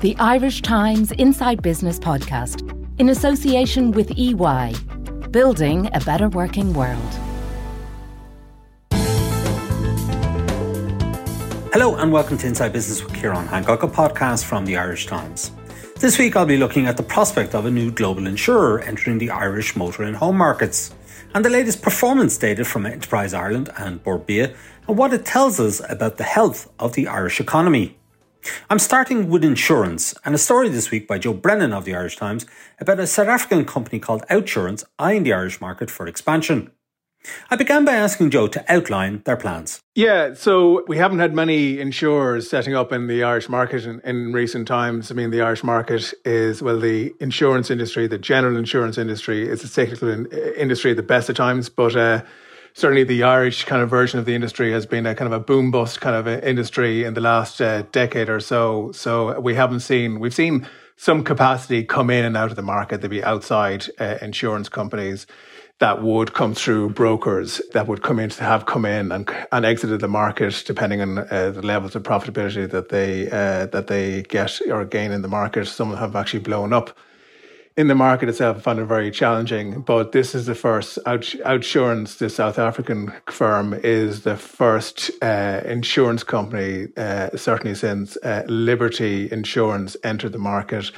the Irish Times Inside Business podcast, in association with EY, building a better working world. Hello and welcome to Inside Business with Ciarán Hancock, a podcast from the Irish Times. This week I'll be looking at the prospect of a new global insurer entering the Irish motor and home markets, and the latest performance data from Enterprise Ireland and Bord Bia, and what it tells us about the health of the Irish economy. I'm starting with insurance and a story this week by Joe Brennan of the Irish Times about a South African company called Outsurance eyeing the Irish market for expansion. I began by asking Joe to outline their plans. Yeah, so we haven't had many insurers setting up in the Irish market in, in, recent times. I mean, the Irish market is, well, the insurance industry, the general insurance industry, is a cyclical in, industry at the best of times, but uh, certainly the Irish kind of version of the industry has been a kind of a boom bust kind of industry in the last uh, decade or so. So we haven't seen, we've seen some capacity come in and out of the market. There'd be outside uh, insurance companies that would come through brokers that would come in to have come in and, and exited the market depending on uh, the levels of profitability that they uh, that they get or gain in the market. Some have actually blown up in the market itself. I found it very challenging, but this is the first Out, Outsurance, the South African firm, is the first uh, insurance company, uh, certainly since uh, Liberty Insurance entered the market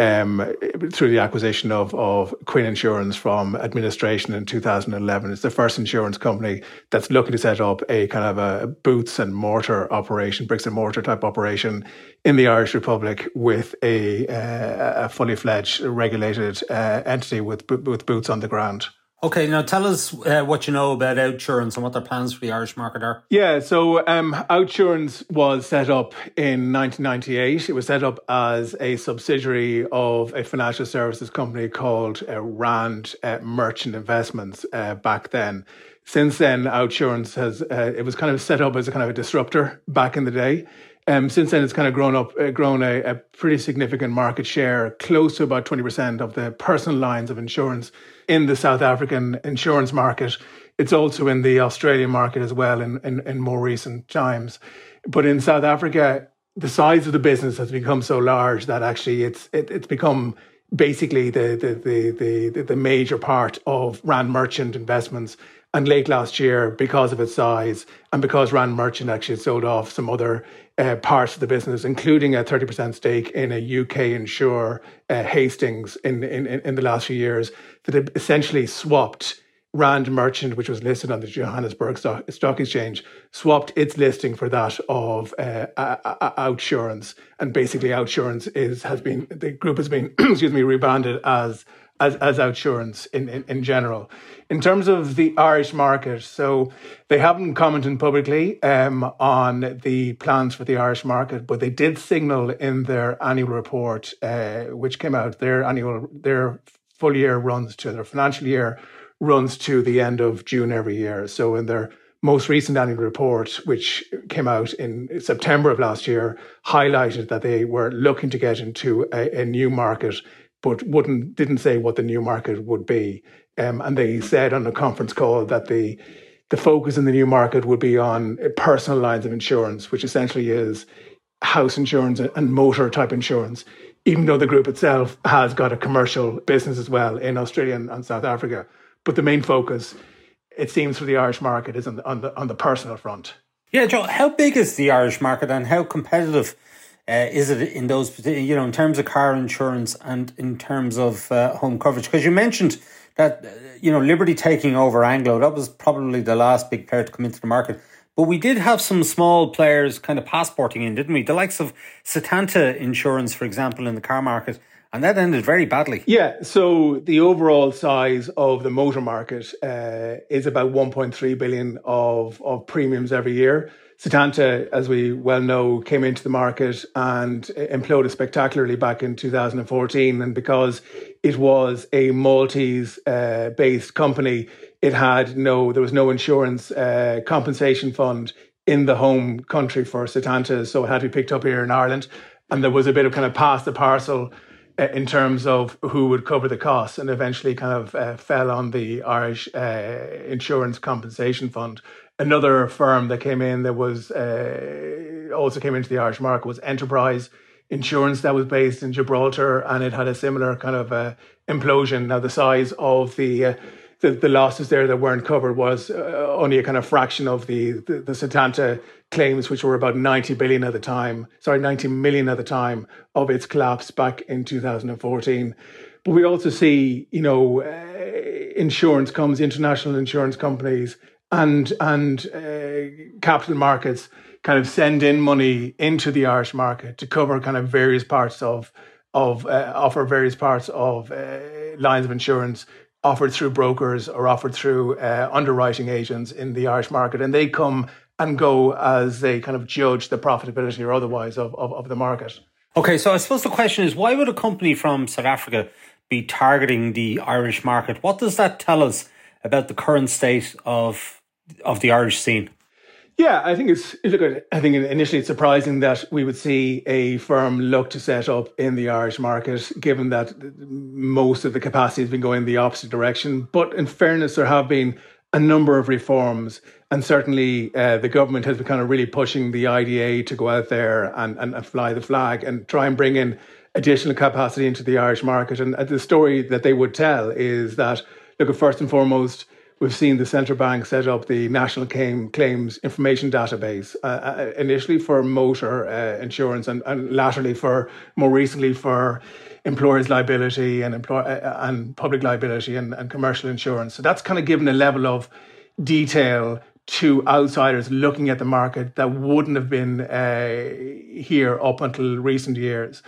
um, through the acquisition of, of Quinn Insurance from administration in 2011. It's the first insurance company that's looking to set up a kind of a boots and mortar operation, bricks and mortar type operation in the Irish Republic with a, uh, a fully fledged regulated uh, entity with, with boots on the ground. Okay, now tell us uh, what you know about Outsurance and what their plans for the Irish market are. Yeah, so um, Outsurance was set up in 1998. It was set up as a subsidiary of a financial services company called uh, Rand uh, Merchant Investments uh, back then. Since then, Outsurance has uh, it was kind of set up as a kind of a disruptor back in the day. Um, since then, it's kind of grown up, uh, grown a, a, pretty significant market share, close to about 20% of the personal lines of insurance in the South African insurance market. It's also in the Australian market as well in, in, in more recent times. But in South Africa, the size of the business has become so large that actually it's it, it's become basically the the, the the the major part of Rand Merchant investments. And late last year, because of its size and because Rand Merchant actually sold off some other uh, parts of the business, including a 30% stake in a UK insurer, uh, Hastings, in, in, in the last few years, that essentially swapped Rand Merchant, which was listed on the Johannesburg Stock, Stock Exchange, swapped its listing for that of uh, Outsurance, and basically Outsurance is has been the group has been excuse me rebranded as as, as Outsurance in, in, in general. In terms of the Irish market, so they haven't commented publicly um, on the plans for the Irish market, but they did signal in their annual report, uh, which came out, their annual, their full year runs to their financial year runs to the end of June every year. So in their most recent annual report, which came out in September of last year, highlighted that they were looking to get into a, a new market but wouldn't didn't say what the new market would be. Um, and they said on a conference call that the the focus in the new market would be on personal lines of insurance, which essentially is house insurance and motor type insurance. Even though the group itself has got a commercial business as well in Australia and South Africa, but the main focus, it seems, for the Irish market is on the on the, on the personal front. Yeah, Joe, how big is the Irish market and how competitive uh, is it in those, you know, in terms of car insurance and in terms of uh, home coverage? Because you mentioned that, uh, you know, Liberty taking over Anglo, that was probably the last big player to come into the market. But we did have some small players kind of passporting in, didn't we? The likes of Setanta Insurance, for example, in the car market. And that ended very badly. Yeah. So the overall size of the motor market uh, is about 1.3 billion of, of premiums every year. Setanta, as we well know, came into the market and imploded spectacularly back in 2014. And because it was a Maltese uh, based company, it had no, there was no insurance uh, compensation fund in the home country for Setanta. So it had to be picked up here in Ireland. And there was a bit of kind of pass the parcel uh, in terms of who would cover the costs and eventually kind of uh, fell on the Irish uh, Insurance Compensation Fund another firm that came in that was uh, also came into the Irish market was Enterprise insurance that was based in Gibraltar, and it had a similar kind of uh, implosion. Now, the size of the uh, the, the losses there that weren't covered was uh, only a kind of fraction of the, the, the Setanta claims, which were about 90 billion at the time, sorry, 90 million at the time of its collapse back in 2014. But we also see, you know, uh, insurance comes, international insurance companies and and uh, capital markets kind of send in money into the Irish market to cover kind of various parts of of uh, offer various parts of uh, lines of insurance offered through brokers or offered through uh, underwriting agents in the Irish market, and they come and go as they kind of judge the profitability or otherwise of, of, of the market. Okay, so I suppose the question is why would a company from South Africa be targeting the Irish market? What does that tell us about the current state of of the Irish scene? Yeah, I think it's look. I think initially it's surprising that we would see a firm look to set up in the Irish market, given that most of the capacity has been going the opposite direction. But in fairness, there have been a number of reforms, and certainly uh, the government has been kind of really pushing the IDA to go out there and, and, fly the flag and try and bring in additional capacity into the Irish market. And the story that they would tell is that look, first and foremost We've seen the central bank set up the National Claims Information Database, uh, uh, initially for motor uh, insurance and, and latterly for, more recently, for employers' liability and, employ- uh, and public liability and, and commercial insurance. So that's kind of given a level of detail to outsiders looking at the market that wouldn't have been uh, here up until recent years.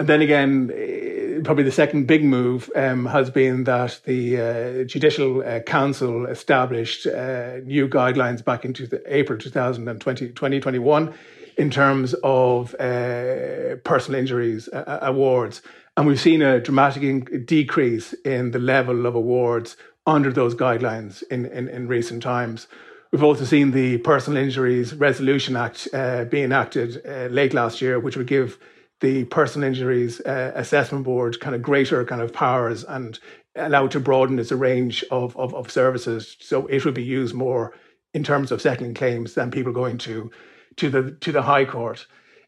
And then again, eh, probably the second big move um, has been that the uh, Judicial uh, Council established uh, new guidelines back into the April 2020, 2021 in terms of uh, personal injuries uh, awards. And we've seen a dramatic decrease in the level of awards under those guidelines in, in, in recent times. We've also seen the Personal Injuries Resolution Act uh, be enacted late last year, which would give the personal injuries uh, assessment board kind of greater kind of powers and allowed to broaden its range of, of, of services. So it would be used more in terms of settling claims than people going to to the to the High Court.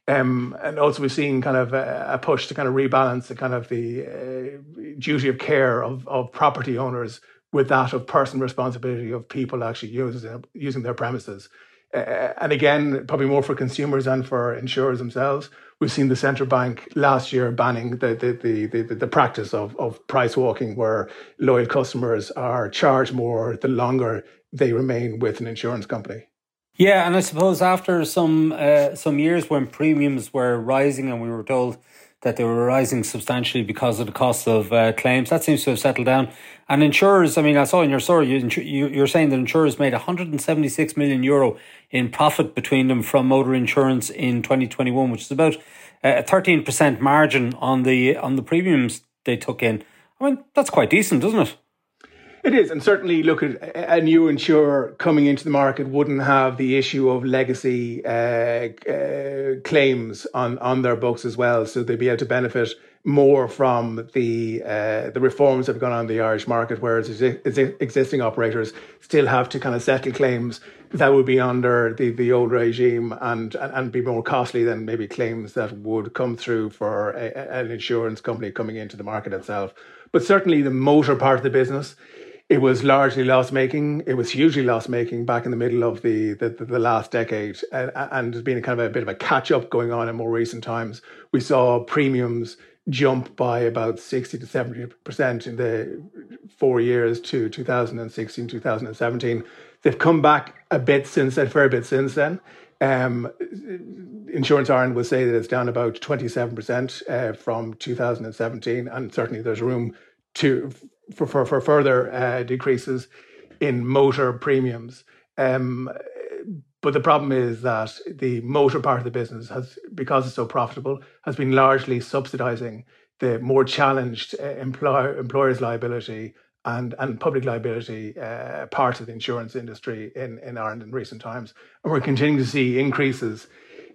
Um, and also we've seen kind of a, a, push to kind of rebalance the kind of the uh, duty of care of, of property owners with that of personal responsibility of people actually using, using their premises. Uh, and again, probably more for consumers and for insurers themselves. We've seen the central bank last year banning the the, the, the, the practice of, of price walking, where loyal customers are charged more the longer they remain with an insurance company. Yeah, and I suppose after some uh, some years when premiums were rising and we were told that they were rising substantially because of the cost of uh, claims. That seems to have settled down. And insurers, I mean, I saw in your story, you, are saying that insurers made 176 million euro in profit between them from motor insurance in 2021, which is about a 13% margin on the on the premiums they took in. I mean, that's quite decent, isn't it? It is, and certainly, look at a new insurer coming into the market wouldn't have the issue of legacy uh, uh, claims on on their books as well, so they'd be able to benefit more from the uh, the reforms that have gone on in the Irish market, whereas existing operators still have to kind of settle claims that would be under the, the old regime and, and, and be more costly than maybe claims that would come through for a, an insurance company coming into the market itself. But certainly the motor part of the business it was largely loss making. It was hugely loss making back in the middle of the, the, the last decade. And, and there's been a kind of a bit of a catch up going on in more recent times. We saw premiums jump by about 60 to 70% in the four years to 2016, 2017. They've come back a bit since then, a fair bit since then. Um, Insurance Ireland will say that it's down about 27% uh, from 2017, and certainly there's room to for, for, for further uh, decreases in motor premiums. Um, but the problem is that the motor part of the business has, because it's so profitable, has been largely subsidising the more challenged uh, employer, employers' liability and, and public liability uh, part of the insurance industry in, in Ireland in recent times. And we're continuing to see increases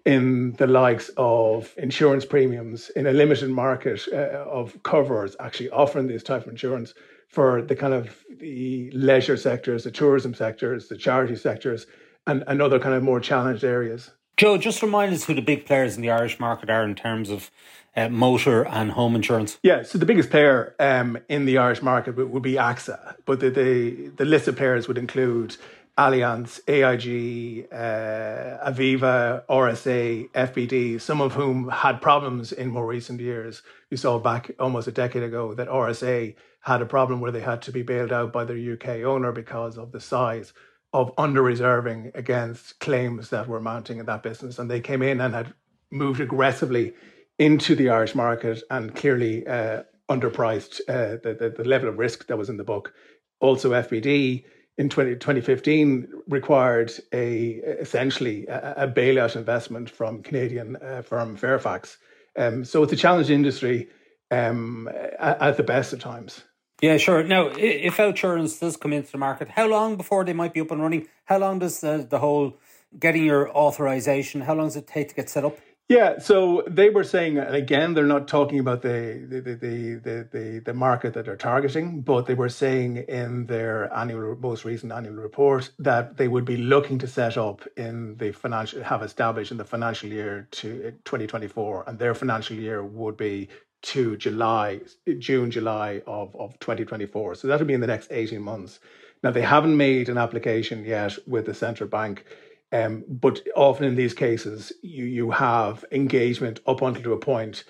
in the likes of insurance premiums in a limited market uh, of covers actually offering this type of insurance for the kind of the leisure sectors, the tourism sectors, the charity sectors, and, and other kind of more challenged areas. Joe, just remind us who the big players in the Irish market are in terms of uh, motor and home insurance. Yeah, so the biggest player um, in the Irish market would, would be AXA, but the, the, the list of players would include Allianz, AIG, uh, Aviva, RSA, FBD, some of whom had problems in more recent years. You saw back almost a decade ago that RSA had a problem where they had to be bailed out by their UK owner because of the size of under reserving against claims that were mounting in that business. And they came in and had moved aggressively into the Irish market and clearly uh, underpriced uh, the, the, the, level of risk that was in the book. Also, FBD in 20, 2015 required a essentially a, a bailout investment from Canadian uh, firm Fairfax. Um, so it's a challenged industry um, at, at the best of times. Yeah, sure. Now, if OutSurance does come into the market, how long before they might be up and running? How long does the, the whole getting your authorization, how long does it take to get set up? Yeah, so they were saying, again, they're not talking about the the, the the the market that they're targeting, but they were saying in their annual, most recent annual report that they would be looking to set up in the financial, have established in the financial year to 2024, and their financial year would be to July, June, July of, of 2024. So that'll be in the next 18 months. Now, they haven't made an application yet with the central bank, um, but often in these cases, you, you have engagement up until to a point,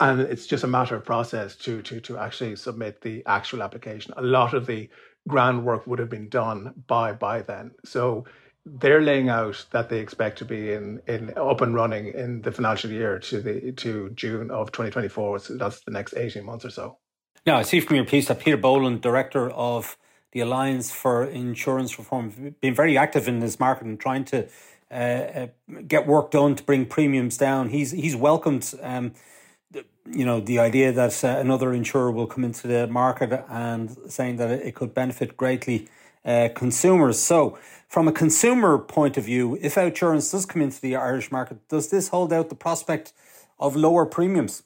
and it's just a matter of process to, to, to actually submit the actual application. A lot of the groundwork would have been done by, by then. So they're laying out that they expect to be in, in up and running in the financial year to the to June of 2024. So that's the next 18 months or so. Now, I see from your piece that Peter Boland, director of the Alliance for Insurance Reform, been very active in this market and trying to uh, uh, get work done to bring premiums down. He's he's welcomed, um, the, you know, the idea that uh, another insurer will come into the market and saying that it could benefit greatly uh, consumers. So, from a consumer point of view, if OutSurance does come into the Irish market, does this hold out the prospect of lower premiums?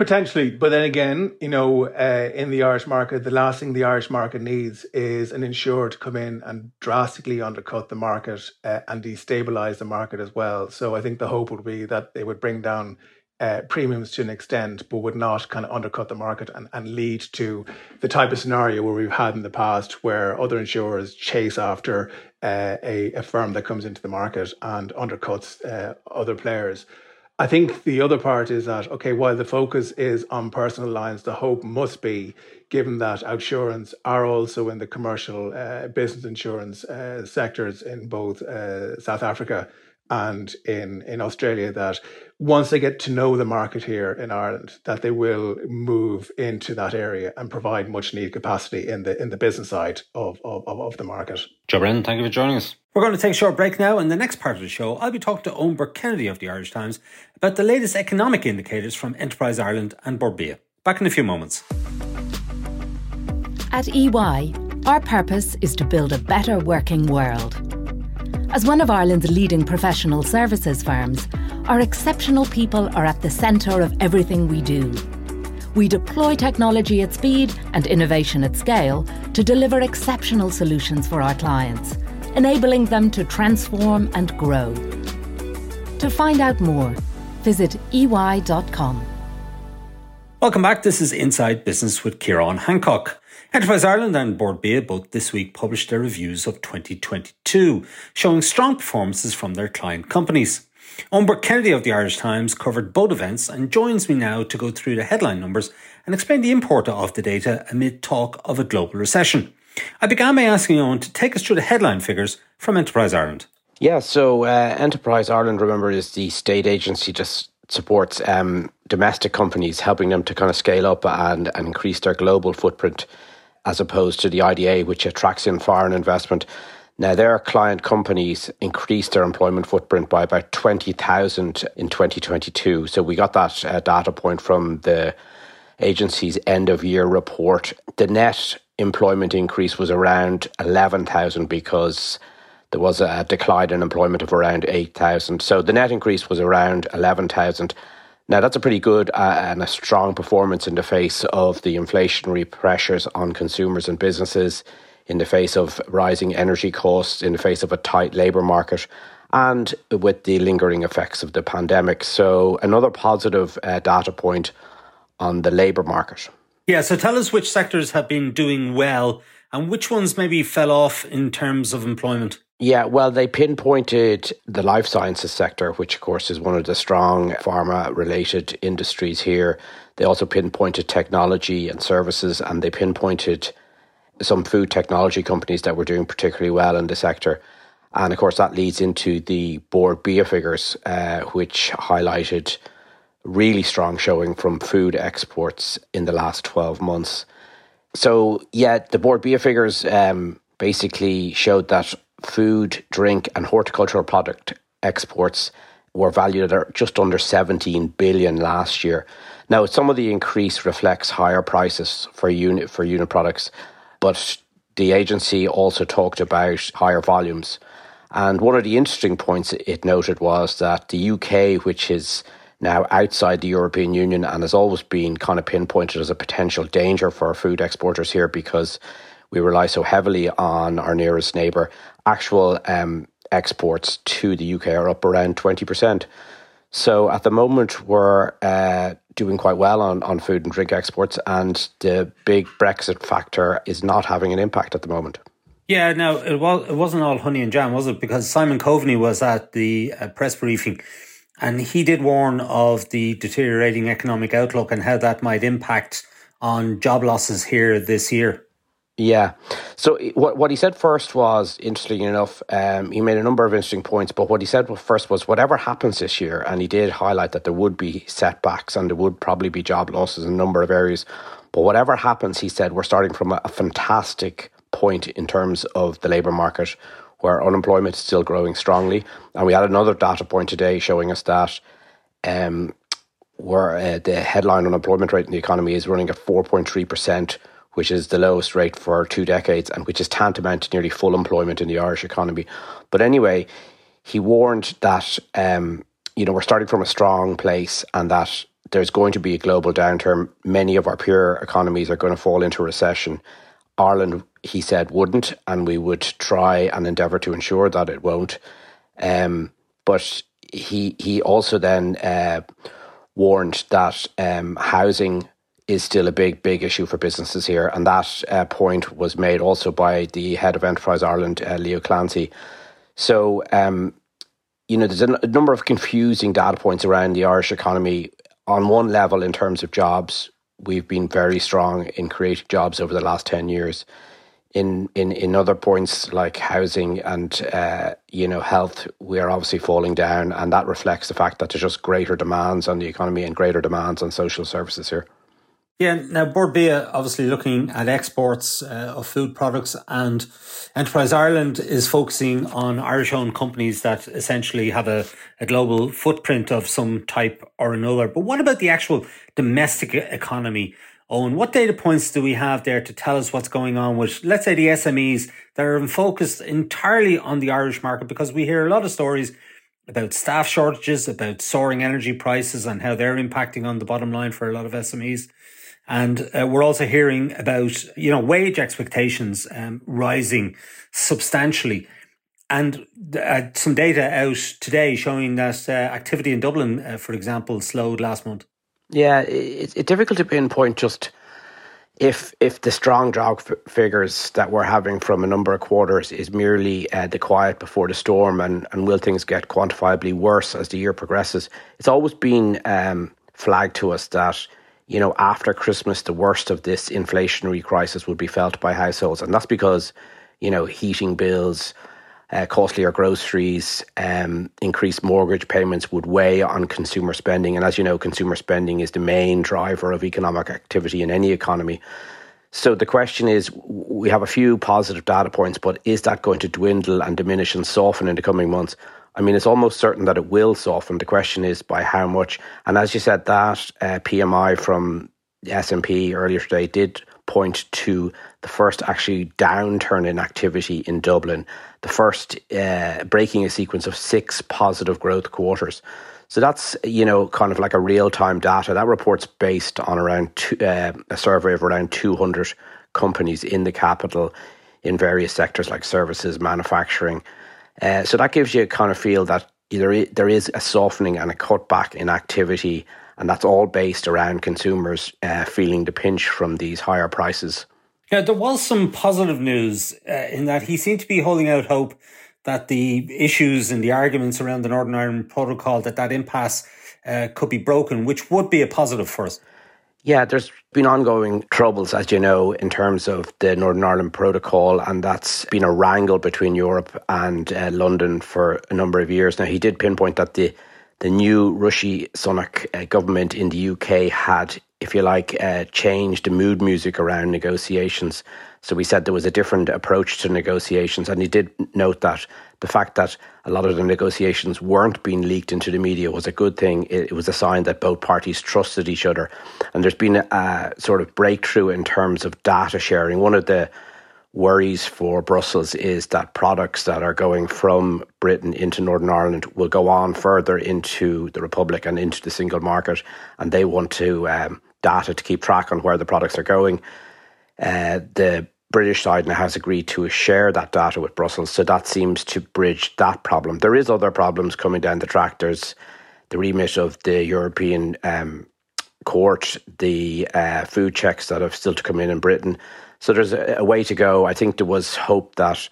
Potentially, but then again, you know, uh, in the Irish market, the last thing the Irish market needs is an insurer to come in and drastically undercut the market uh, and destabilize the market as well. So I think the hope would be that they would bring down uh, premiums to an extent, but would not kind of undercut the market and, and lead to the type of scenario where we've had in the past where other insurers chase after uh, a, a, firm that comes into the market and undercuts uh, other players. I think the other part is that, okay, while the focus is on personal lines, the hope must be, given that OutSurance are also in the commercial uh, business insurance uh, sectors in both uh, South Africa and in, in Australia that once they get to know the market here in Ireland, that they will move into that area and provide much needed capacity in the in the business side of, of, of the market. Joe Brennan, thank you for joining us. We're going to take a short break now. In the next part of the show, I'll be talking to Eoin Burke-Kennedy of the Irish Times about the latest economic indicators from Enterprise Ireland and Bord Bia. Back in a few moments. At EY, our purpose is to build a better working world as one of Ireland's leading professional services firms, our exceptional people are at the centre of everything we do. We deploy technology at speed and innovation at scale to deliver exceptional solutions for our clients, enabling them to transform and grow. To find out more, visit ey.com. Welcome back. This is Inside Business with Ciarán Hancock. Enterprise Ireland and Bord Bia both this week published their reviews of 2022, showing strong performances from their client companies. Eoin Burke-Kennedy of the Irish Times covered both events and joins me now to go through the headline numbers and explain the import of the data amid talk of a global recession. I began by asking Eoin to take us through the headline figures from Enterprise Ireland. Yeah, so uh, Enterprise Ireland, remember, is the state agency just supports um, domestic companies, helping them to kind of scale up and, and increase their global footprint as opposed to the IDA, which attracts in foreign investment. Now, their client companies increased their employment footprint by about 20,000 in 2022. So we got that uh, data point from the agency's end of year report. The net employment increase was around 11,000 because there was a decline in employment of around 8,000. So the net increase was around 11,000. Now, that's a pretty good uh, and a strong performance in the face of the inflationary pressures on consumers and businesses, in the face of rising energy costs, in the face of a tight labour market, and with the lingering effects of the pandemic. So, another positive uh, data point on the labour market. Yeah, so tell us which sectors have been doing well and which ones maybe fell off in terms of employment. Yeah, well, they pinpointed the life sciences sector, which, of course, is one of the strong pharma related industries here. They also pinpointed technology and services, and they pinpointed some food technology companies that were doing particularly well in the sector. And of course, that leads into the Bord Bia figures, uh, which highlighted really strong showing from food exports in the last 12 months. So, yeah, the Bord Bia figures um, basically showed that food, drink, and horticultural product exports were valued at just under 17 billion last year. Now, some of the increase reflects higher prices for unit for unit products, but the agency also talked about higher volumes. And one of the interesting points it noted was that the UK, which is now outside the European Union and has always been kind of pinpointed as a potential danger for our food exporters here because we rely so heavily on our nearest neighbour, actual um, exports to the UK are up around 20%. So at the moment, we're uh, doing quite well on, on food and drink exports, and the big Brexit factor is not having an impact at the moment. Yeah, no, it was it wasn't all honey and jam, was it? Because Simon Coveney was at the uh, press briefing, and he did warn of the deteriorating economic outlook and how that might impact on job losses here this year. Yeah. So what what he said first was interesting enough. Um, he made a number of interesting points, but what he said first was whatever happens this year, and he did highlight that there would be setbacks and there would probably be job losses in a number of areas. But whatever happens, he said we're starting from a, a fantastic point in terms of the labour market, where unemployment is still growing strongly, and we had another data point today showing us that. Um, where uh, the headline unemployment rate in the economy is running at 4.3%, which is the lowest rate for two decades and which is tantamount to nearly full employment in the Irish economy. But anyway, he warned that um, you know we're starting from a strong place and that there's going to be a global downturn. Many of our peer economies are going to fall into recession. Ireland, he said, wouldn't, and we would try and endeavour to ensure that it won't. Um, but he he also then uh, warned that um, housing is still a big, big issue for businesses here. And that uh, point was made also by the head of Enterprise Ireland, uh, Leo Clancy. So, um, you know, there's a, number of confusing data points around the Irish economy. On one level, in terms of jobs, we've been very strong in creating jobs over the last 10 years. In, in, in other points like housing and uh, you know health, we are obviously falling down, and that reflects the fact that there's just greater demands on the economy and greater demands on social services here. Yeah, now Bord Bia obviously looking at exports uh, of food products, and Enterprise Ireland is focusing on Irish owned companies that essentially have a, a global footprint of some type or another. But what about the actual domestic economy? Eoin, what data points do we have there to tell us what's going on with, let's say, the SMEs that are focused entirely on the Irish market? Because we hear a lot of stories about staff shortages, about soaring energy prices, and how they're impacting on the bottom line for a lot of SMEs. And uh, we're also hearing about, you know, wage expectations um, rising substantially. And uh, some data out today showing that uh, activity in Dublin, uh, for example, slowed last month. Yeah, it's it difficult to pinpoint just if if the strong job f- figures that we're having from a number of quarters is merely uh, the quiet before the storm, and and will things get quantifiably worse as the year progresses? It's always been um, flagged to us that you know, after Christmas, the worst of this inflationary crisis would be felt by households. And that's because, you know, heating bills, uh, costlier groceries, um, increased mortgage payments would weigh on consumer spending. And as you know, consumer spending is the main driver of economic activity in any economy. So the question is we have a few positive data points, but is that going to dwindle and diminish and soften in the coming months? I mean, it's almost certain that it will soften. The question is by how much. And as you said, that uh, PMI from S&P earlier today did point to the first actually downturn in activity in Dublin, the first uh, breaking a sequence of six positive growth quarters. So that's you know kind of like a real time data. That report's based on around two, uh, a survey of around two hundred companies in the capital in various sectors like services, manufacturing, Uh, so that gives you a kind of feel that there there is a softening and a cutback in activity, and that's all based around consumers uh, feeling the pinch from these higher prices. Yeah, there was some positive news uh, in that he seemed to be holding out hope that the issues and the arguments around the Northern Ireland Protocol that that impasse uh, could be broken, which would be a positive for us. Yeah, there's been ongoing troubles, as you know, in terms of the Northern Ireland Protocol, and that's been a wrangle between Europe and uh, London for a number of years. Now, he did pinpoint that the the new Rishi Sunak uh, government in the UK had, if you like, uh, changed the mood music around negotiations. So we said there was a different approach to negotiations, and he did note that the fact that a lot of the negotiations weren't being leaked into the media was a good thing. It, was a sign that both parties trusted each other. And there's been a, a sort of breakthrough in terms of data sharing. One of the worries for Brussels is that products that are going from Britain into Northern Ireland will go on further into the Republic and into the single market, and they want to um, data to keep track on where the products are going. Uh, the British side now has agreed to share that data with Brussels, so that seems to bridge that problem. There is other problems coming down the track. There's the remit of the European um, Court, the uh, food checks that have still to come in in Britain. So there's a, a way to go. I think there was hope that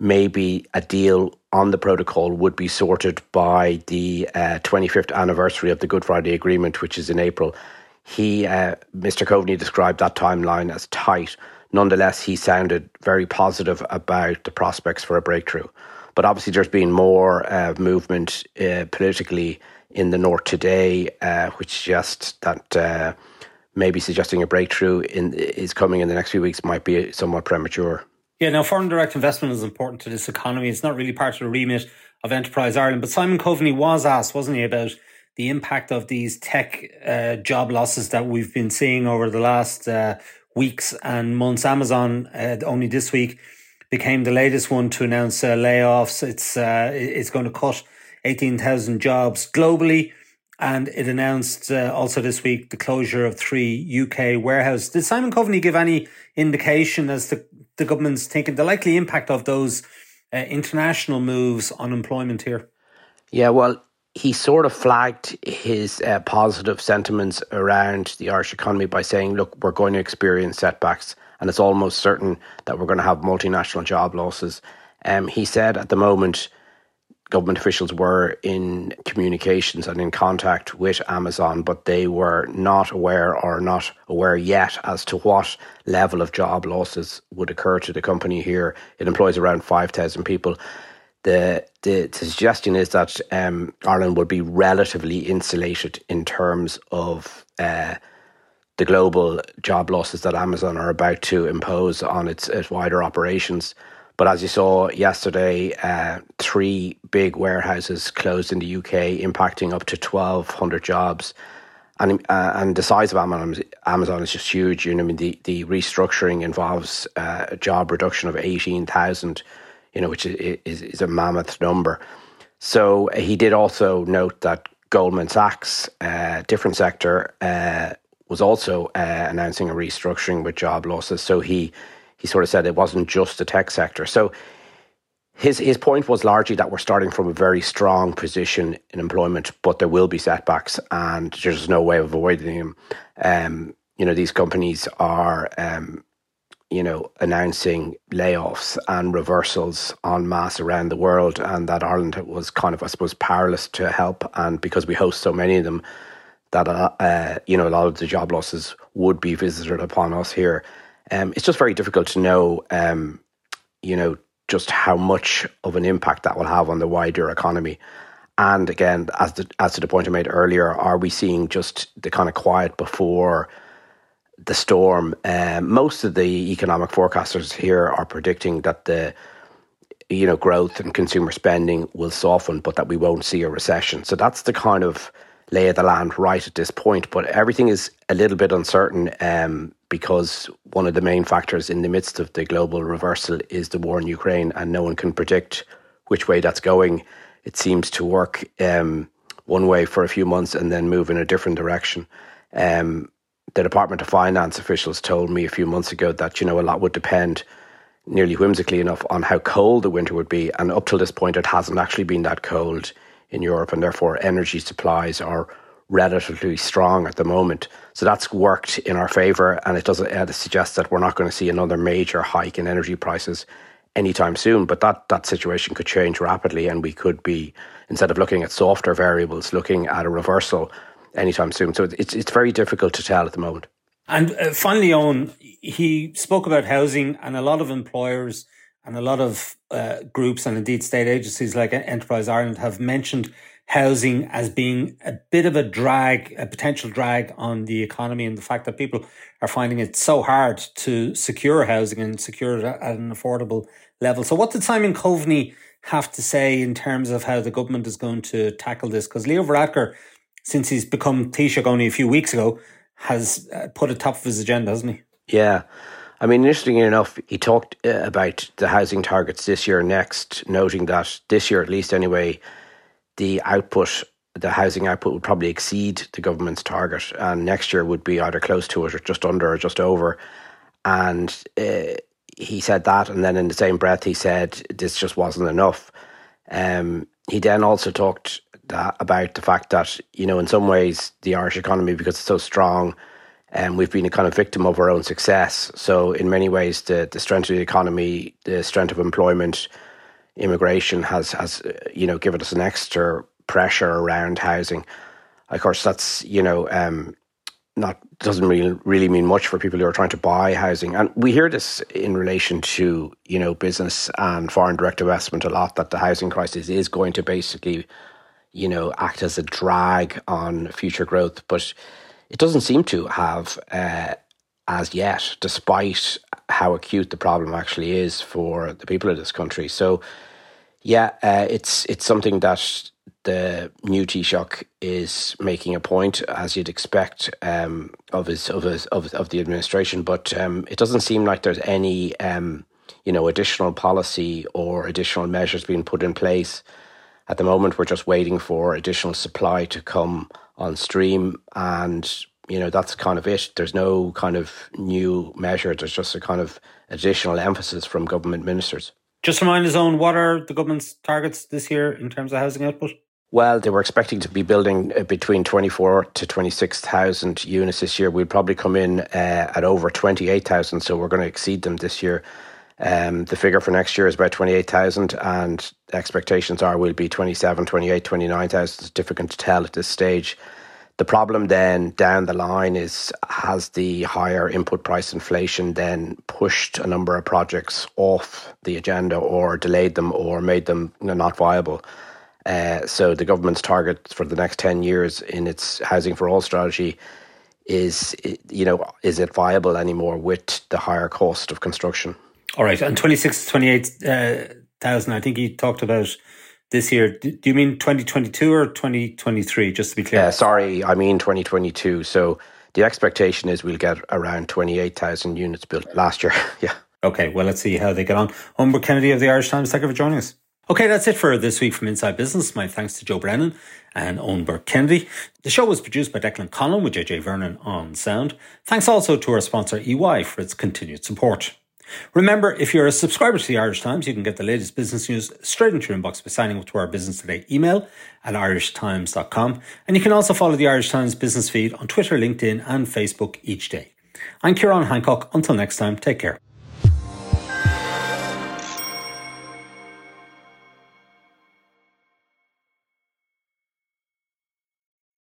maybe a deal on the protocol would be sorted by the uh, 25th anniversary of the Good Friday Agreement, which is in April. He, uh, Mr. Coveney, described that timeline as tight nonetheless, he sounded very positive about the prospects for a breakthrough. But obviously, there's been more uh, movement uh, politically in the north today, uh, which suggests that uh, maybe suggesting a breakthrough in, is coming in the next few weeks might be somewhat premature. Yeah, now foreign direct investment is important to this economy. It's not really part of the remit of Enterprise Ireland. But Simon Coveney was asked, wasn't he, about the impact of these tech uh, job losses that we've been seeing over the last uh, weeks and months. Amazon uh, only this week became the latest one to announce uh, layoffs. It's uh, it's going to cut eighteen thousand jobs globally, and it announced uh, also this week the closure of three UK warehouses. Did Simon Coveney give any indication as to the government's thinking the likely impact of those uh, international moves on employment here? Yeah, well, he sort of flagged his uh, positive sentiments around the Irish economy by saying, look, we're going to experience setbacks and it's almost certain that we're going to have multinational job losses. Um, he said at the moment, government officials were in communications and in contact with Amazon, but they were not aware or not aware yet as to what level of job losses would occur to the company here. It employs around 5,000 people the the, suggestion is that um, Ireland would be relatively insulated in terms of uh, the global job losses that Amazon are about to impose on its, its wider operations. But as you saw yesterday, uh, three big warehouses closed in the UK, impacting up to 1,200 jobs. And, uh, and the size of Amazon, Amazon is just huge. You know, I mean, the, the restructuring involves uh, a job reduction of 18,000 you know, which is, is, is a mammoth number. So he did also note that Goldman Sachs, uh, different sector, uh, was also uh, announcing a restructuring with job losses. So he he sort of said it wasn't just the tech sector. So his his point was largely that we're starting from a very strong position in employment, but there will be setbacks, and there's no way of avoiding them. Um, you know, these companies are um, you know, announcing layoffs and reversals en masse around the world, and that Ireland was kind of, I suppose, powerless to help. And because we host so many of them, that uh, uh, you know, a lot of the job losses would be visited upon us here. Um, it's just very difficult to know, um, you know, just how much of an impact that will have on the wider economy. And again, as the, as to the point I made earlier, are we seeing just the kind of quiet before? the storm. Um, most of the economic forecasters here are predicting that the you know growth and consumer spending will soften, but that we won't see a recession. So that's the kind of lay of the land right at this point. But everything is a little bit uncertain um, because one of the main factors in the midst of the global reversal is the war in Ukraine, and no one can predict which way that's going. It seems to work um, one way for a few months and then move in a different direction. Um, the Department of Finance officials told me a few months ago that you know a lot would depend nearly whimsically enough, on how cold the winter would be. And up till this point, it hasn't actually been that cold in Europe, and therefore energy supplies are relatively strong at the moment. So that's worked in our favour, and it doesn't uh, suggest that we're not going to see another major hike in energy prices anytime soon. But that that situation could change rapidly, and we could be instead of looking at softer variables, looking at a reversal anytime soon. So it's it's very difficult to tell at the moment. And uh, finally, Eoin, he spoke about housing, and a lot of employers and a lot of uh, groups, and indeed state agencies like Enterprise Ireland, have mentioned housing as being a bit of a drag, a potential drag on the economy, and the fact that people are finding it so hard to secure housing and secure it at an affordable level. So, what did Simon Coveney have to say in terms of how the government is going to tackle this? Because Leo Varadkar, since he's become Taoiseach only a few weeks ago, has uh, put it top of his agenda, hasn't he? Yeah. I mean, interestingly enough, he talked uh, about the housing targets this year next, noting that this year, at least anyway, the output, the housing output would probably exceed the government's target, and next year would be either close to it or just under or just over. And uh, he said that, and then in the same breath, he said this just wasn't enough. Um, he then also talked that, about the fact that you know, in some ways, the Irish economy, because it's so strong, and um, we've been a kind of victim of our own success. So, in many ways, the the strength of the economy, the strength of employment, immigration has has you know given us an extra pressure around housing. Of course, that's you know um, not doesn't really really mean much for people who are trying to buy housing. And we hear this in relation to you know business and foreign direct investment a lot that the housing crisis is going to basically you know act as a drag on future growth, but it doesn't seem to have uh, as yet, despite how acute the problem actually is for the people of this country. So, yeah, uh, it's it's something that the new Taoiseach is making a point, as you'd expect um, of his of his of, of the administration. But um, it doesn't seem like there's any um, you know additional policy or additional measures being put in place. At the moment, we're just waiting for additional supply to come on stream, and you know that's kind of it. There's no kind of new measure. There's just a kind of additional emphasis from government ministers. Just remind us on what are the government's targets this year in terms of housing output? Well, they were expecting to be building uh, between 24 to 26,000 units this year. We'll probably come in uh, at over 28,000, so we're going to exceed them this year. Um, the figure for next year is about 28,000, and expectations are we'll be 27, 28, 29,000. It's difficult to tell at this stage. The problem then down the line is has the higher input price inflation then pushed a number of projects off the agenda or delayed them or made them not viable? Uh, so the government's target for the next 10 years in its housing for all strategy is you know is it viable anymore with the higher cost of construction all right and 26 28,000 uh, I think he talked about this year do you mean 2022 or 2023 just to be clear uh, sorry I mean 2022 so the expectation is we'll get around 28,000 units built last year yeah okay well let's see how they get on Eoin Burke-Kennedy of the Irish Times thank you for joining us Okay, that's it for this week from Inside Business. My thanks to Joe Brennan and Eoin Burke Kennedy. The show was produced by Declan Conlon with JJ Vernon on sound. Thanks also to our sponsor EY for its continued support. Remember, if you're a subscriber to the Irish Times, you can get the latest business news straight into your inbox by signing up to our Business Today email at irishtimes.com. And you can also follow the Irish Times business feed on Twitter, LinkedIn, and Facebook each day. I'm Ciarán Hancock. Until next time, take care.